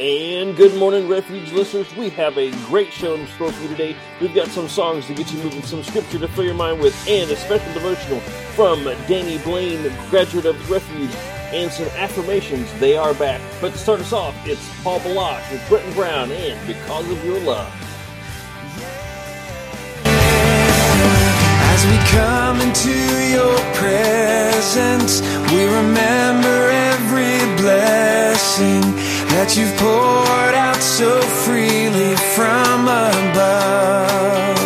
And good morning, Refuge listeners. We have a great show in store for you today. We've got some songs to get you moving, some scripture to fill your mind with, and a special devotional from Danny Blaine, graduate of the Refuge, and some affirmations. They are back. But to start us off, it's Paul Baloche with Brenton Brown and Because of Your Love. As we come into your presence, we remember every blessing that you've poured out so freely from above.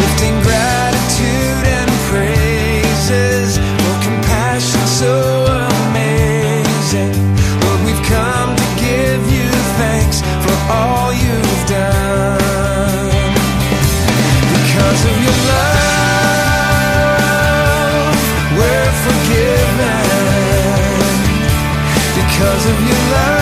Lifting gratitude and praises for compassion so amazing. Lord, we've come to give you thanks for all you've done. Because of your of your love,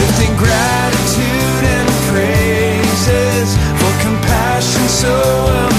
Lifting gratitude and praises for compassion so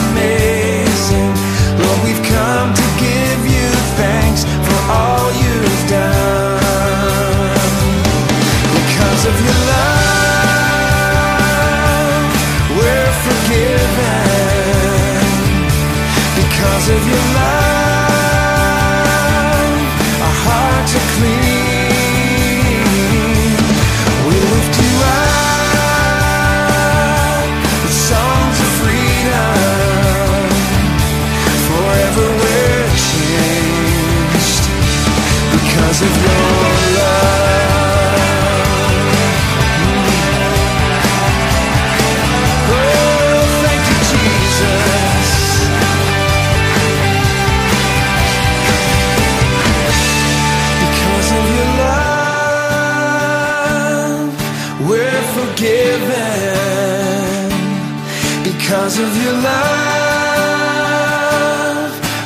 Because of your love,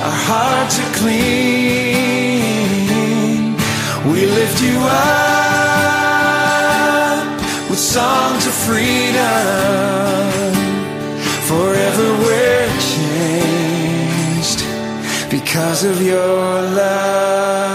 our hearts are clean. We lift you up with songs of freedom. Forever we're changed because of your love.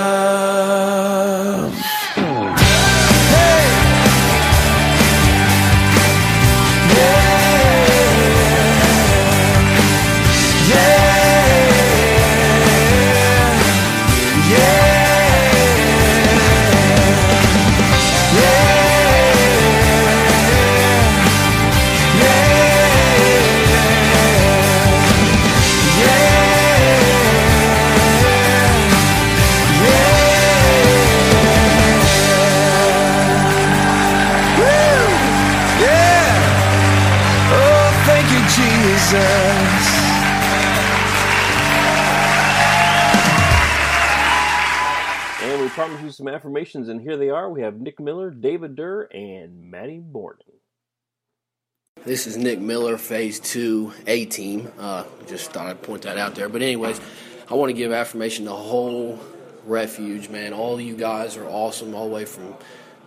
Some affirmations, and here they are. We have Nick Miller, David Durr, and Maddie Borden. This is Nick Miller, Phase 2 A Team. Uh, just thought I'd point that out there. But, anyways, I want to give affirmation to the whole refuge, man. All you guys are awesome, all the way from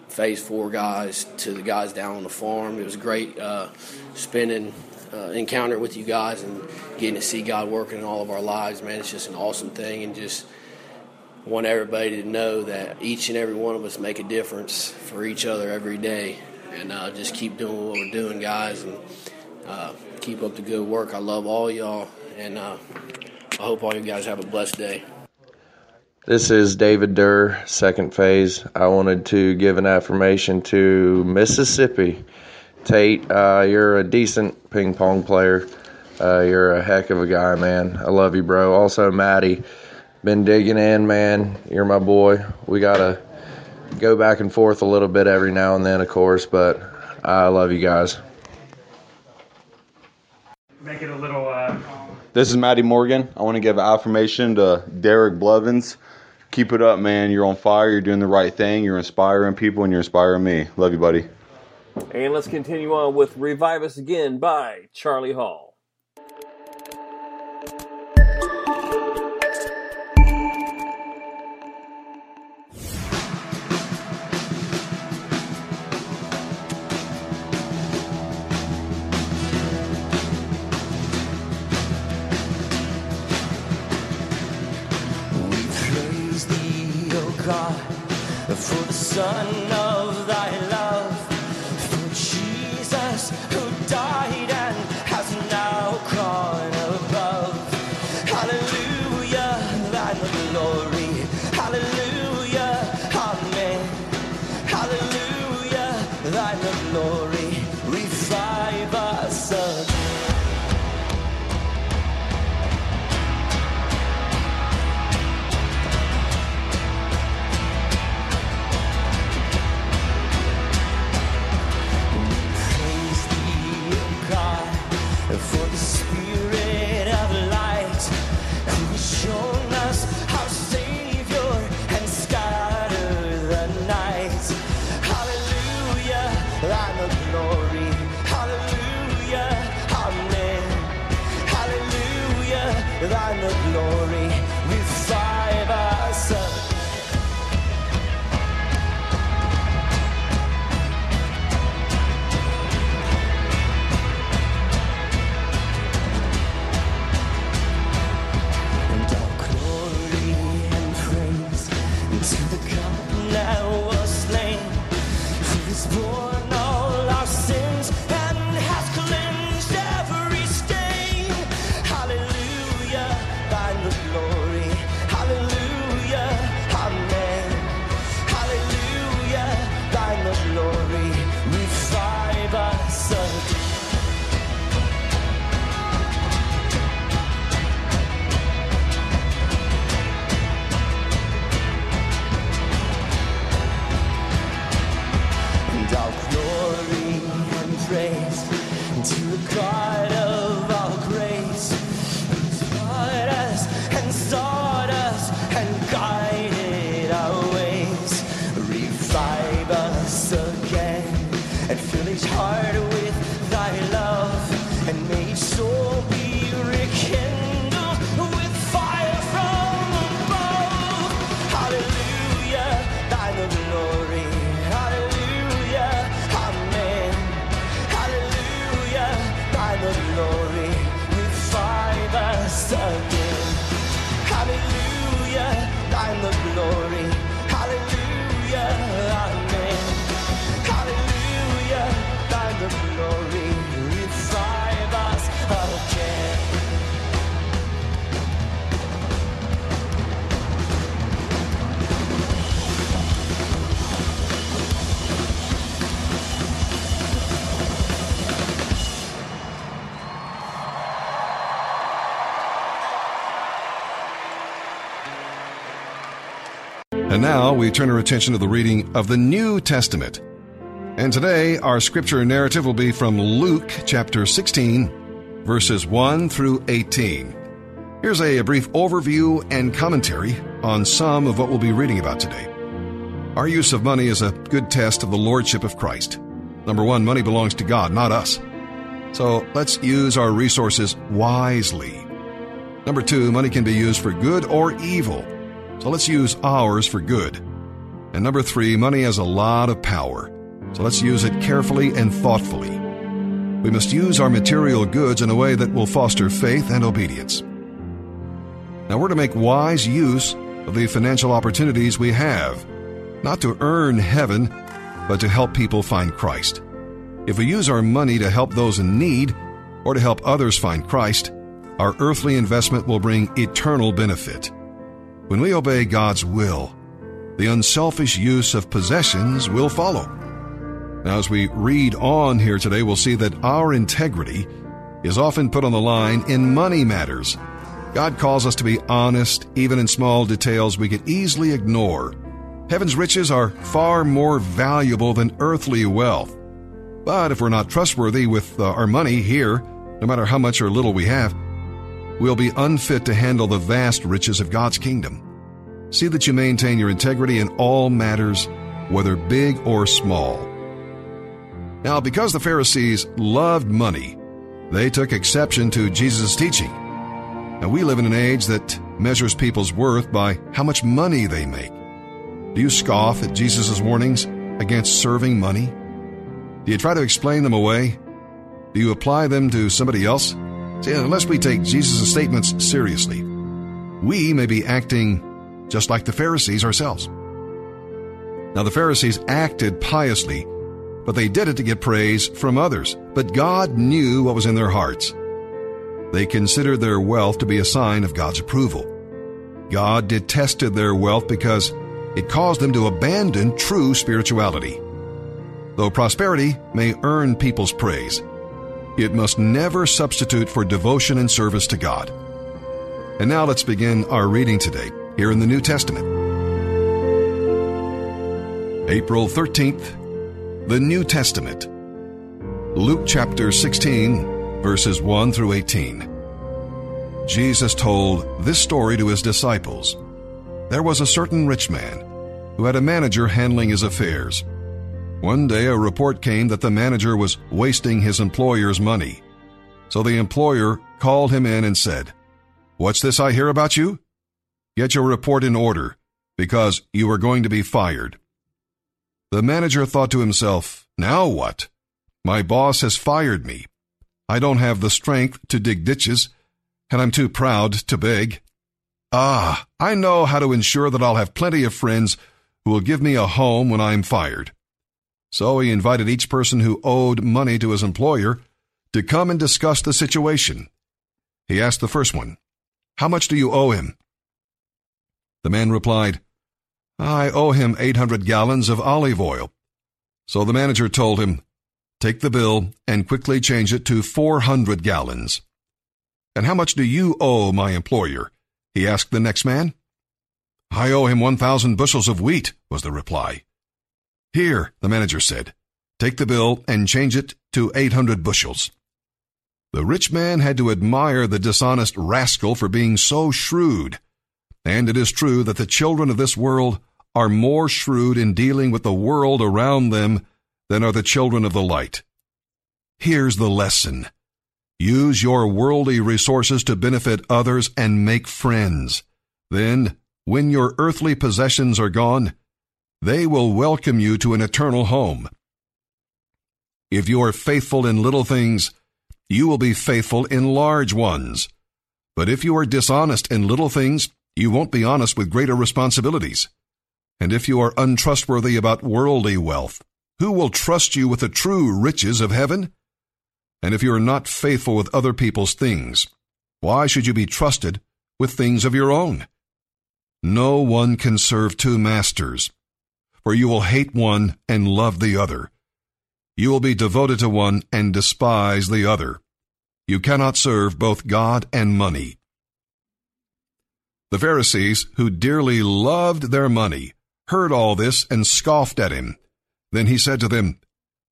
Phase 4 guys to the guys down on the farm. It was great uh, spending uh, encounter with you guys and getting to see God working in all of our lives, man. It's just an awesome thing. And just want everybody to know that each and every one of us make a difference for each other every day. And uh, just keep doing what we're doing, guys, and uh, keep up the good work. I love all y'all, and uh, I hope all you guys have a blessed day. This is David Durr, second phase. I wanted to give an affirmation to Mississippi. Tate, uh, you're a decent ping pong player. Uh, you're a heck of a guy, man. I love you, bro. Also, Maddie, been digging in, man. You're my boy. We gotta go back and forth a little bit every now and then, of course, but I love you guys. Make it a little. Uh, This is Maddie Morgan. I want to give affirmation to Derek Blevins. Keep it up, man. You're on fire. You're doing the right thing. You're inspiring people, and you're inspiring me. Love you, buddy. And let's continue on with Revive Us Again by Charlie Hall. God, for the Son of we turn our attention to the reading of the New Testament. And today our scripture narrative will be from Luke chapter 16, verses 1 through 18. Here's a, brief overview and commentary on some of what we'll be reading about today. Our use of money is a good test of the lordship of Christ. Number one, money belongs to God, not us. So let's use our resources wisely. Number two, money can be used for good or evil. So let's use ours for good. And number three, money has a lot of power. So let's use it carefully and thoughtfully. We must use our material goods in a way that will foster faith and obedience. Now we're to make wise use of the financial opportunities we have, not to earn heaven, but to help people find Christ. If we use our money to help those in need or to help others find Christ, our earthly investment will bring eternal benefit. When we obey God's will, the unselfish use of possessions will follow. Now, as we read on here today, we'll see that our integrity is often put on the line in money matters. God calls us to be honest, even in small details we could easily ignore. Heaven's riches are far more valuable than earthly wealth. But if we're not trustworthy with uh, our money here, no matter how much or little we have, we'll be unfit to handle the vast riches of God's kingdom. See that you maintain your integrity in all matters, whether big or small. Now, because the Pharisees loved money, they took exception to Jesus' teaching. Now, we live in an age that measures people's worth by how much money they make. Do you scoff at Jesus' warnings against serving money? Do you try to explain them away? Do you apply them to somebody else? See, unless we take Jesus' statements seriously, we may be acting just like the Pharisees ourselves. Now, the Pharisees acted piously, but they did it to get praise from others. But God knew what was in their hearts. They considered their wealth to be a sign of God's approval. God detested their wealth because it caused them to abandon true spirituality. Though prosperity may earn people's praise, it must never substitute for devotion and service to God. And now let's begin our reading today here in the New Testament. April 13th, the New Testament. Luke chapter 16, verses 1 through 18. Jesus told this story to his disciples. There was a certain rich man who had a manager handling his affairs. One day a report came that the manager was wasting his employer's money. So the employer called him in and said, What's this I hear about you? Get your report in order, because you are going to be fired. The manager thought to himself, Now what? My boss has fired me. I don't have the strength to dig ditches, and I'm too proud to beg. Ah, I know how to ensure that I'll have plenty of friends who will give me a home when I'm fired. So he invited each person who owed money to his employer to come and discuss the situation. He asked the first one, How much do you owe him? The man replied, I owe him 800 gallons of olive oil. So the manager told him, Take the bill and quickly change it to 400 gallons. And how much do you owe my employer? He asked the next man. I owe him 1,000 bushels of wheat, was the reply. Here, the manager said, take the bill and change it to 800 bushels. The rich man had to admire the dishonest rascal for being so shrewd. And it is true that the children of this world are more shrewd in dealing with the world around them than are the children of the light. Here's the lesson. Use your worldly resources to benefit others and make friends. Then, when your earthly possessions are gone, they will welcome you to an eternal home. If you are faithful in little things, you will be faithful in large ones. But if you are dishonest in little things, you won't be honest with greater responsibilities. And if you are untrustworthy about worldly wealth, who will trust you with the true riches of heaven? And if you are not faithful with other people's things, why should you be trusted with things of your own? No one can serve two masters for you will hate one and love the other. You will be devoted to one and despise the other. You cannot serve both God and money. The Pharisees, who dearly loved their money, heard all this and scoffed at him. Then he said to them,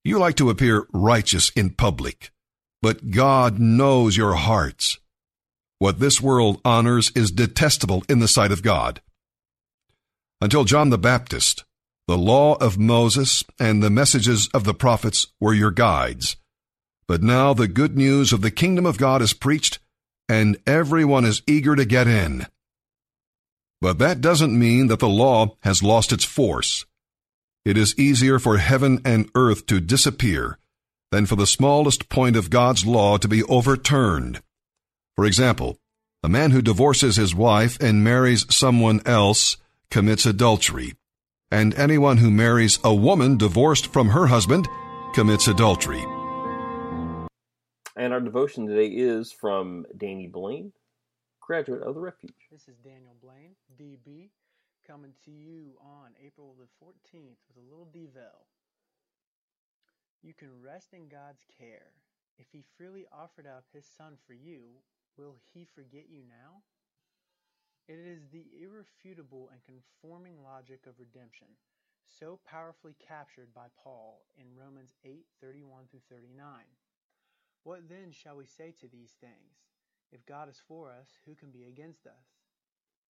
You like to appear righteous in public, but God knows your hearts. What this world honors is detestable in the sight of God. Until John the Baptist, the law of Moses and the messages of the prophets were your guides. But now the good news of the kingdom of God is preached, and everyone is eager to get in. But that doesn't mean that the law has lost its force. It is easier for heaven and earth to disappear than for the smallest point of God's law to be overturned. For example, a man who divorces his wife and marries someone else commits adultery and anyone who marries a woman divorced from her husband commits adultery. And our devotion today is from Danny Blaine, graduate of the Refuge. This is Daniel Blaine, DB, coming to you on April the 14th with a little devel. You can rest in God's care. If He freely offered up His Son for you, will He forget you now? It is the irrefutable and conforming logic of redemption, so powerfully captured by Paul in Romans 8 31 through 39. What then shall we say to these things? If God is for us, who can be against us?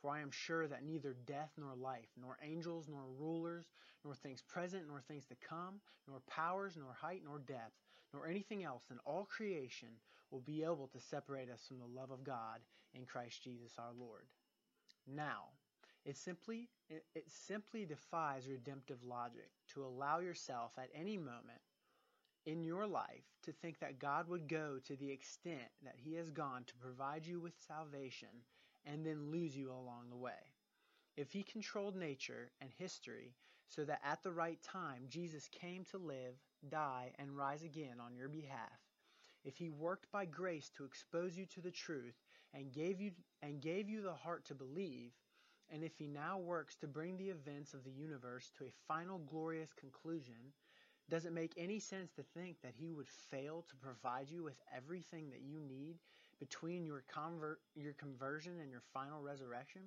For I am sure that neither death nor life, nor angels nor rulers, nor things present nor things to come, nor powers nor height nor depth, nor anything else in all creation will be able to separate us from the love of God in Christ Jesus our Lord. Now, it simply it, simply defies redemptive logic to allow yourself at any moment in your life to think that God would go to the extent that He has gone to provide you with salvation and then lose you along the way. If He controlled nature and history so that at the right time Jesus came to live, die, and rise again on your behalf, if He worked by grace to expose you to the truth and gave you and gave you the heart to believe, and if He now works to bring the events of the universe to a final glorious conclusion, does it make any sense to think that he would fail to provide you with everything that you need between your convert your conversion and your final resurrection?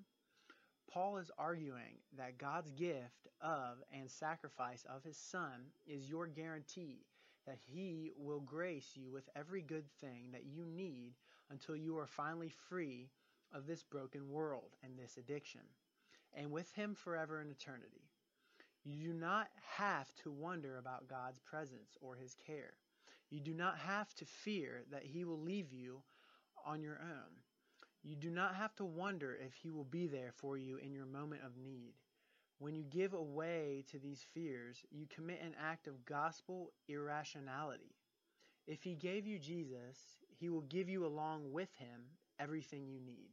Paul is arguing that God's gift of and sacrifice of his son is your guarantee that he will grace you with every good thing that you need until you are finally free of this broken world and this addiction, and with him forever in eternity. You do not have to wonder about God's presence or his care. You do not have to fear that he will leave you on your own. You do not have to wonder if he will be there for you in your moment of need. When you give away to these fears, you commit an act of gospel irrationality. If he gave you Jesus, he will give you along with him everything you need.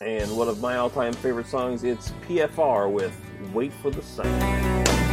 And one of my all-time favorite songs, it's PFR with "Wait for the Sun."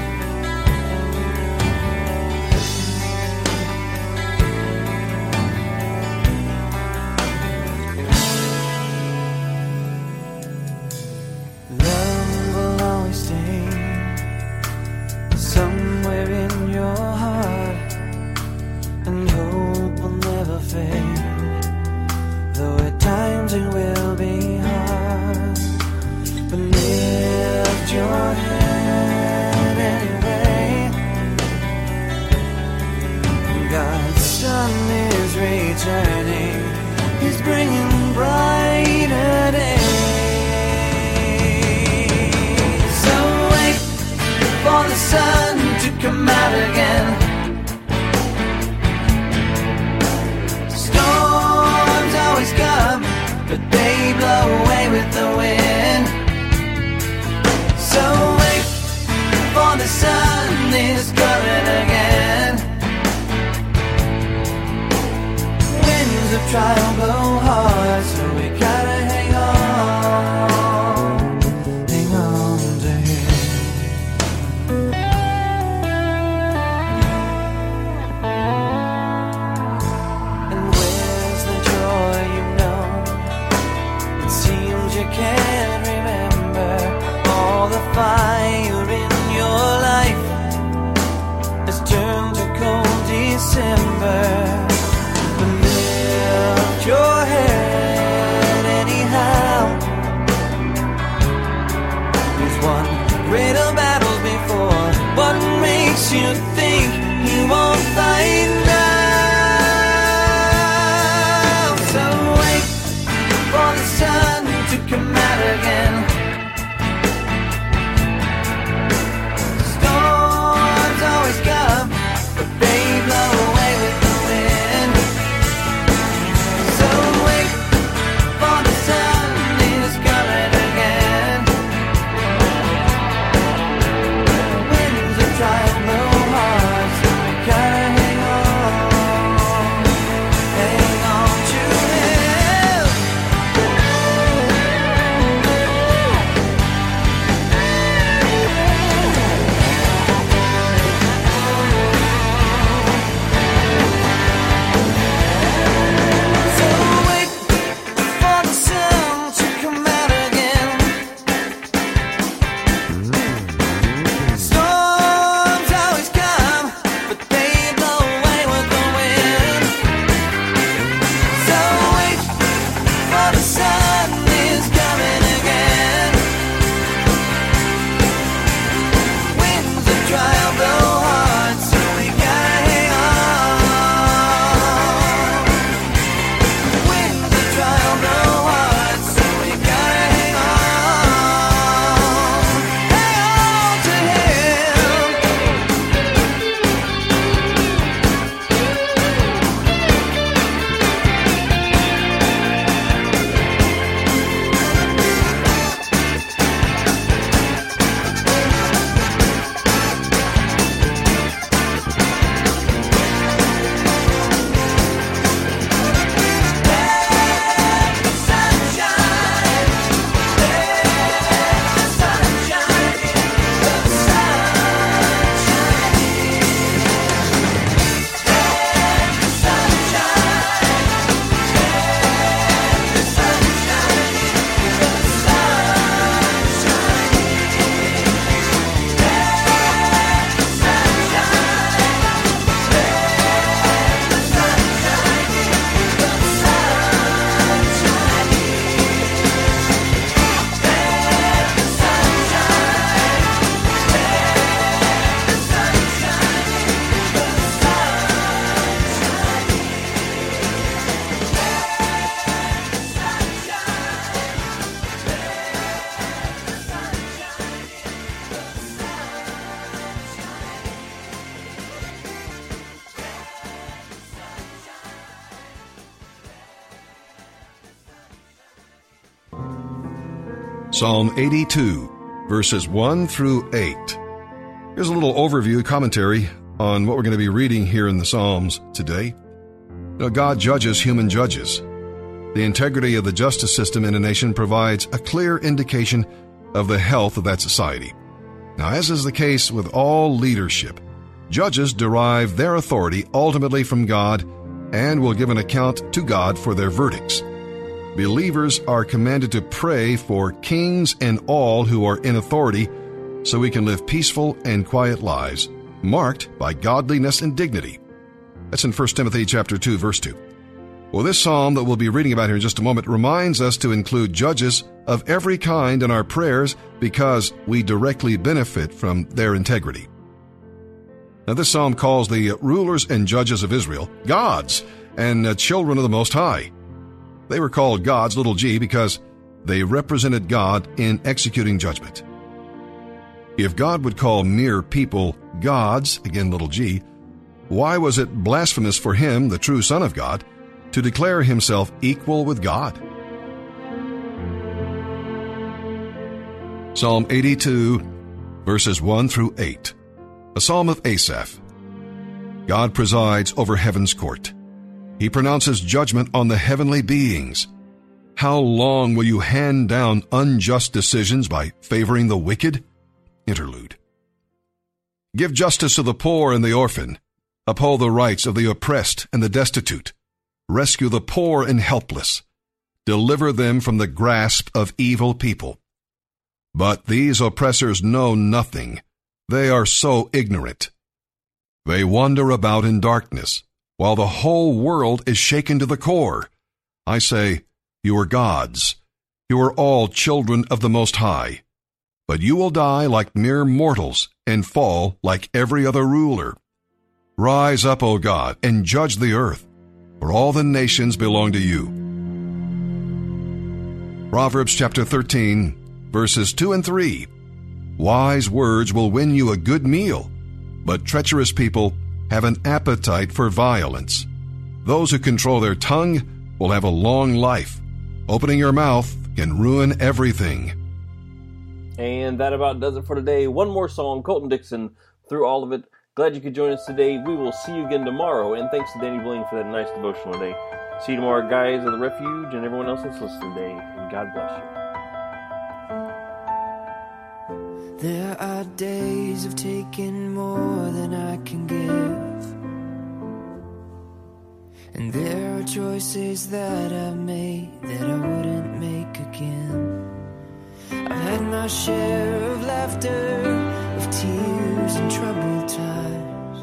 Psalm 82, verses 1 through 8. Here's a little overview commentary on what we're going to be reading here in the Psalms today. Know, God judges human judges. The integrity of the justice system in a nation provides a clear indication of the health of that society. Now, as is the case with all leadership, judges derive their authority ultimately from God and will give an account to God for their verdicts. Believers are commanded to pray for kings and all who are in authority so we can live peaceful and quiet lives marked by godliness and dignity. That's in 1 Timothy chapter 2 verse 2. Well, this psalm that we'll be reading about here in just a moment reminds us to include judges of every kind in our prayers because we directly benefit from their integrity. Now, this psalm calls the rulers and judges of Israel gods and uh, children of the Most High. They were called gods, little g, because they represented God in executing judgment. If God would call mere people gods, again little g, why was it blasphemous for him, the true Son of God, to declare himself equal with God? Psalm 82, verses 1 through 8. A psalm of Asaph. God presides over heaven's court. He pronounces judgment on the heavenly beings. How long will you hand down unjust decisions by favoring the wicked? Interlude. Give justice to the poor and the orphan. Uphold the rights of the oppressed and the destitute. Rescue the poor and helpless. Deliver them from the grasp of evil people. But these oppressors know nothing. They are so ignorant. They wander about in darkness, while the whole world is shaken to the core. I say, You are gods. You are all children of the Most High. But you will die like mere mortals and fall like every other ruler. Rise up, O God, and judge the earth, for all the nations belong to you. Proverbs chapter 13, verses 2 and 3. Wise words will win you a good meal, but treacherous people have an appetite for violence. Those who control their tongue will have a long life. Opening your mouth can ruin everything. And that about does it for today. One more song, Colton Dixon, through all of it. Glad you could join us today. We will see you again tomorrow. And thanks to Danny Blaine for that nice devotional today. See you tomorrow, guys of the Refuge, and everyone else that's listening today. And God bless you. There are days of taking more than I can give. And there are choices that I've made that I wouldn't make again. I've had my share of laughter, of tears and troubled times.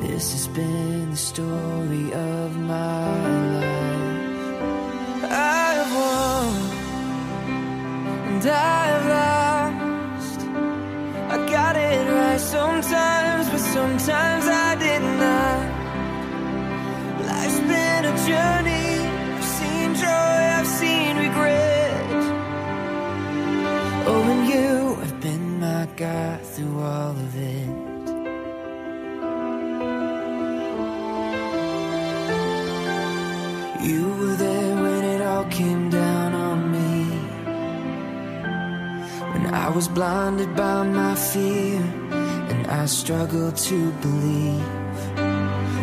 This has been the story of my life. I've won and I've lost. It right sometimes, but sometimes I did not. Life's been a journey. I've seen joy, I've seen regret. Oh, and you have been my guide through all of it. I was blinded by my fear and I struggled to believe.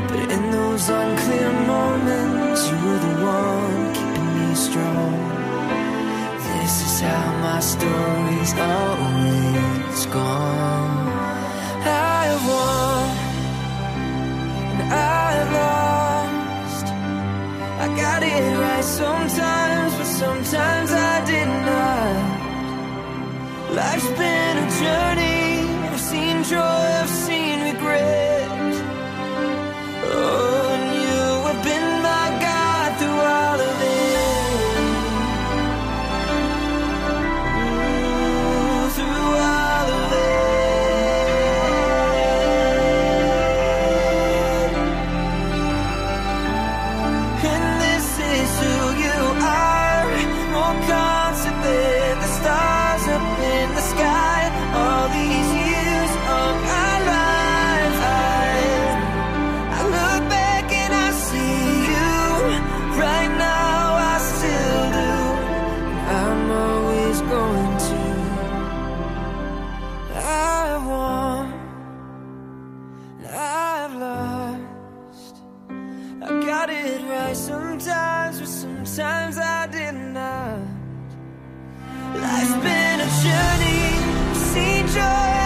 But in those unclear moments, you were the one keeping me strong. This is how my story's always gone. I won and I've lost. I got it right sometimes, but sometimes I did not. Life's been a journey. I've seen joy, I've seen regret. it right sometimes, but sometimes I did not. Life's been a journey, seen joy.